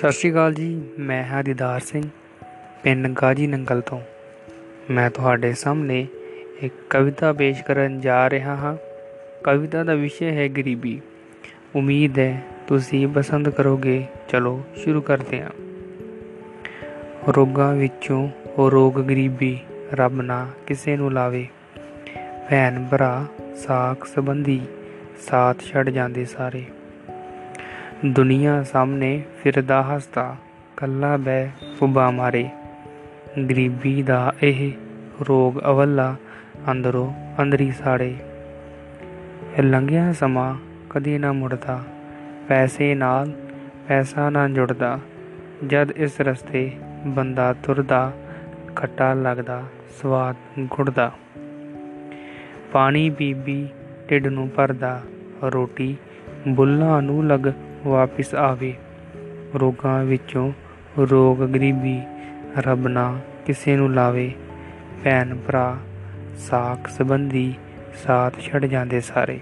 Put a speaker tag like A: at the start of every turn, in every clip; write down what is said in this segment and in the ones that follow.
A: ਸਤਿ ਸ਼੍ਰੀ ਅਕਾਲ ਜੀ, ਮੈਂ ਹਾਂ ਦੀਦਾਰ ਸਿੰਘ, ਪਿੰਡ ਗਾਜੀ ਨੰਗਲ ਤੋਂ। ਮੈਂ ਤੁਹਾਡੇ ਸਾਹਮਣੇ ਇੱਕ ਕਵਿਤਾ ਪੇਸ਼ ਕਰਨ ਜਾ ਰਿਹਾ ਹਾਂ। ਕਵਿਤਾ ਦਾ ਵਿਸ਼ੇ ਹੈ ਗਰੀਬੀ। ਉਮੀਦ ਹੈ ਤੁਸੀਂ ਪਸੰਦ ਕਰੋਗੇ। ਚਲੋ ਸ਼ੁਰੂ ਕਰਦੇ ਹਾਂ। ਰੋਗਾਂ ਵਿੱਚੋਂ ਉਹ ਰੋਗ ਗਰੀਬੀ ਰੱਬ ਨਾ ਕਿਸੇ ਨੂੰ ਲਾਵੇ। ਭੈਣ ਭਰਾ ਸਾਖ ਸੰਬੰਧੀ ਸਾਥ ਛੱਡ ਜਾਂਦੇ ਸਾਰੇ। ਦੁਨੀਆ ਸਾਹਮਣੇ ਫਿਰਦਾ ਹੱਸਦਾ, ਕੱਲਾ ਬੈ ਫੁੱਬਾ ਮਾਰੇ। ਗਰੀਬੀ ਦਾ ਇਹ ਰੋਗ ਅਵੱਲਾ ਅੰਦਰੋਂ ਅੰਦਰੀ ਸਾੜੇ। ਇਹ ਲੰਘਿਆ ਸਮਾਂ ਕਦੀ ਨਾ ਮੁੜਦਾ, ਪੈਸੇ ਨਾਲ ਪੈਸਾ ਨਾ ਜੁੜਦਾ। ਜਦ ਇਸ ਰਸਤੇ ਬੰਦਾ ਤੁਰਦਾ, ਖੱਟਾ ਲੱਗਦਾ, ਸਵਾਦ ਗੁੜਦਾ ਪਾਣੀ ਬੀਬੀ ਢਿੱਡ ਨੂੰ ਭਰਦਾ, ਰੋਟੀ ਬੁੱਲਾਂ ਨੂੰ ਲੱਗ ਵਾਪਿਸ ਆਵੇ। ਰੋਗਾਂ ਵਿੱਚੋਂ ਰੋਗ ਗਰੀਬੀ ਰੱਬ ਨਾ ਕਿਸੇ ਨੂੰ ਲਾਵੇ। ਭੈਣ ਭਰਾ, ਸਾਖ ਸੰਬੰਧੀ ਸਾਥ ਛੱਡ ਜਾਂਦੇ ਸਾਰੇ।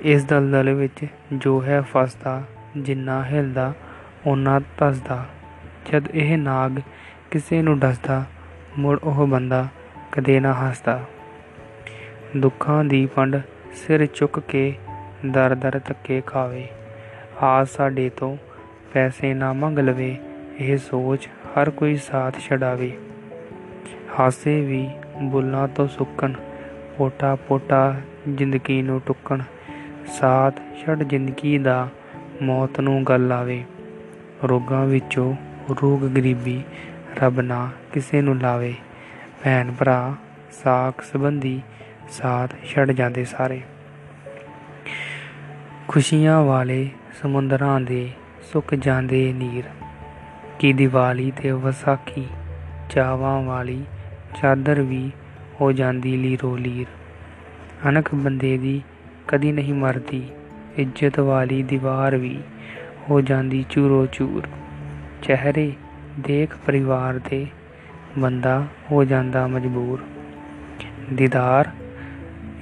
A: ਇਸ ਦਲਦਲ ਵਿੱਚ ਜੋ ਹੈ ਫਸਦਾ, ਜਿੰਨਾ ਹਿਲਦਾ, ਓਨਾ ਤਸਦਾ ਜਦ ਇਹ ਨਾਗ ਕਿਸੇ ਨੂੰ ਡਸਦਾ, ਮੁੜ ਉਹ ਬੰਦਾ ਕਦੇ ਨਾ ਹੱਸਦਾ। ਦੁੱਖਾਂ ਦੀ ਪੰਡ ਸਿਰ ਚੁੱਕ ਕੇ ਦਰ ਦਰ ਧੱਕੇ ਖਾਵੇ। ਆਸ ਸਾਡੇ ਤੋਂ ਪੈਸੇ ਨਾ ਮੰਗ ਲਵੇ, ਇਹ ਸੋਚ ਹਰ ਕੋਈ ਸਾਥ ਛਡਾਵੇ। ਹਾਸੇ ਵੀ ਬੁੱਲਾਂ ਤੋਂ ਸੁੱਕਣ, ਪੋਟਾ ਪੋਟਾ ਜ਼ਿੰਦਗੀ ਨੂੰ ਟੁੱਕਣ, ਸਾਥ ਛੱਡ ਜ਼ਿੰਦਗੀ ਦਾ ਮੌਤ ਨੂੰ ਗੱਲ ਆਵੇ। ਰੋਗਾਂ ਵਿੱਚੋਂ ਰੋਗ ਗਰੀਬੀ ਰੱਬ ਨਾ ਕਿਸੇ ਨੂੰ ਲਾਵੇ। ਭੈਣ ਭਰਾ, ਸਾਖ ਸੰਬੰਧੀ ਸਾਥ ਛੱਡ ਜਾਂਦੇ ਸਾਰੇ। ਖੁਸ਼ੀਆਂ ਵਾਲੇ ਸਮੁੰਦਰਾਂ ਦੇ ਸੁੱਕ ਜਾਂਦੇ ਨੀਰ, ਕੀ ਦੀਵਾਲੀ ਤੇ ਵਿਸਾਖੀ ਚਾਵਾਂ ਵਾਲੀ ਚਾਦਰ ਵੀ ਹੋ ਜਾਂਦੀ ਲੀਰੋ ਲੀਰ। ਅਨਕ ਬੰਦੇ ਦੀ ਕਦੀ ਨਹੀਂ ਮਰਦੀ, ਇੱਜ਼ਤ ਵਾਲੀ ਦੀਵਾਰ ਵੀ ਹੋ ਜਾਂਦੀ ਚੂਰੋ ਚੂਰ। ਚਿਹਰੇ ਦੇਖ ਪਰਿਵਾਰ ਦੇ ਬੰਦਾ ਹੋ ਜਾਂਦਾ ਮਜਬੂਰ। ਦੀਦਾਰ,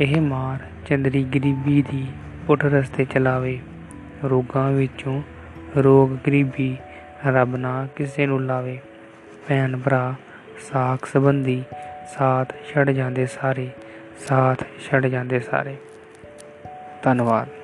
A: ਇਹ ਮਾਰ ਚੰਦਰੀ ਗਰੀਬੀ ਦੀ ਪੁੱਠ ਰਸਤੇ ਚਲਾਵੇ। ਰੋਗਾਂ ਵਿੱਚੋਂ ਰੋਗ ਗਰੀਬੀ ਰੱਬ ਨਾ ਕਿਸੇ ਨੂੰ ਲਾਵੇ। ਭੈਣ ਭਰਾ, ਸਾਖ ਸੰਬੰਧੀ ਸਾਥ ਛੱਡ ਜਾਂਦੇ ਸਾਰੇ, ਸਾਥ ਛੱਡ ਜਾਂਦੇ ਸਾਰੇ। ਧੰਨਵਾਦ।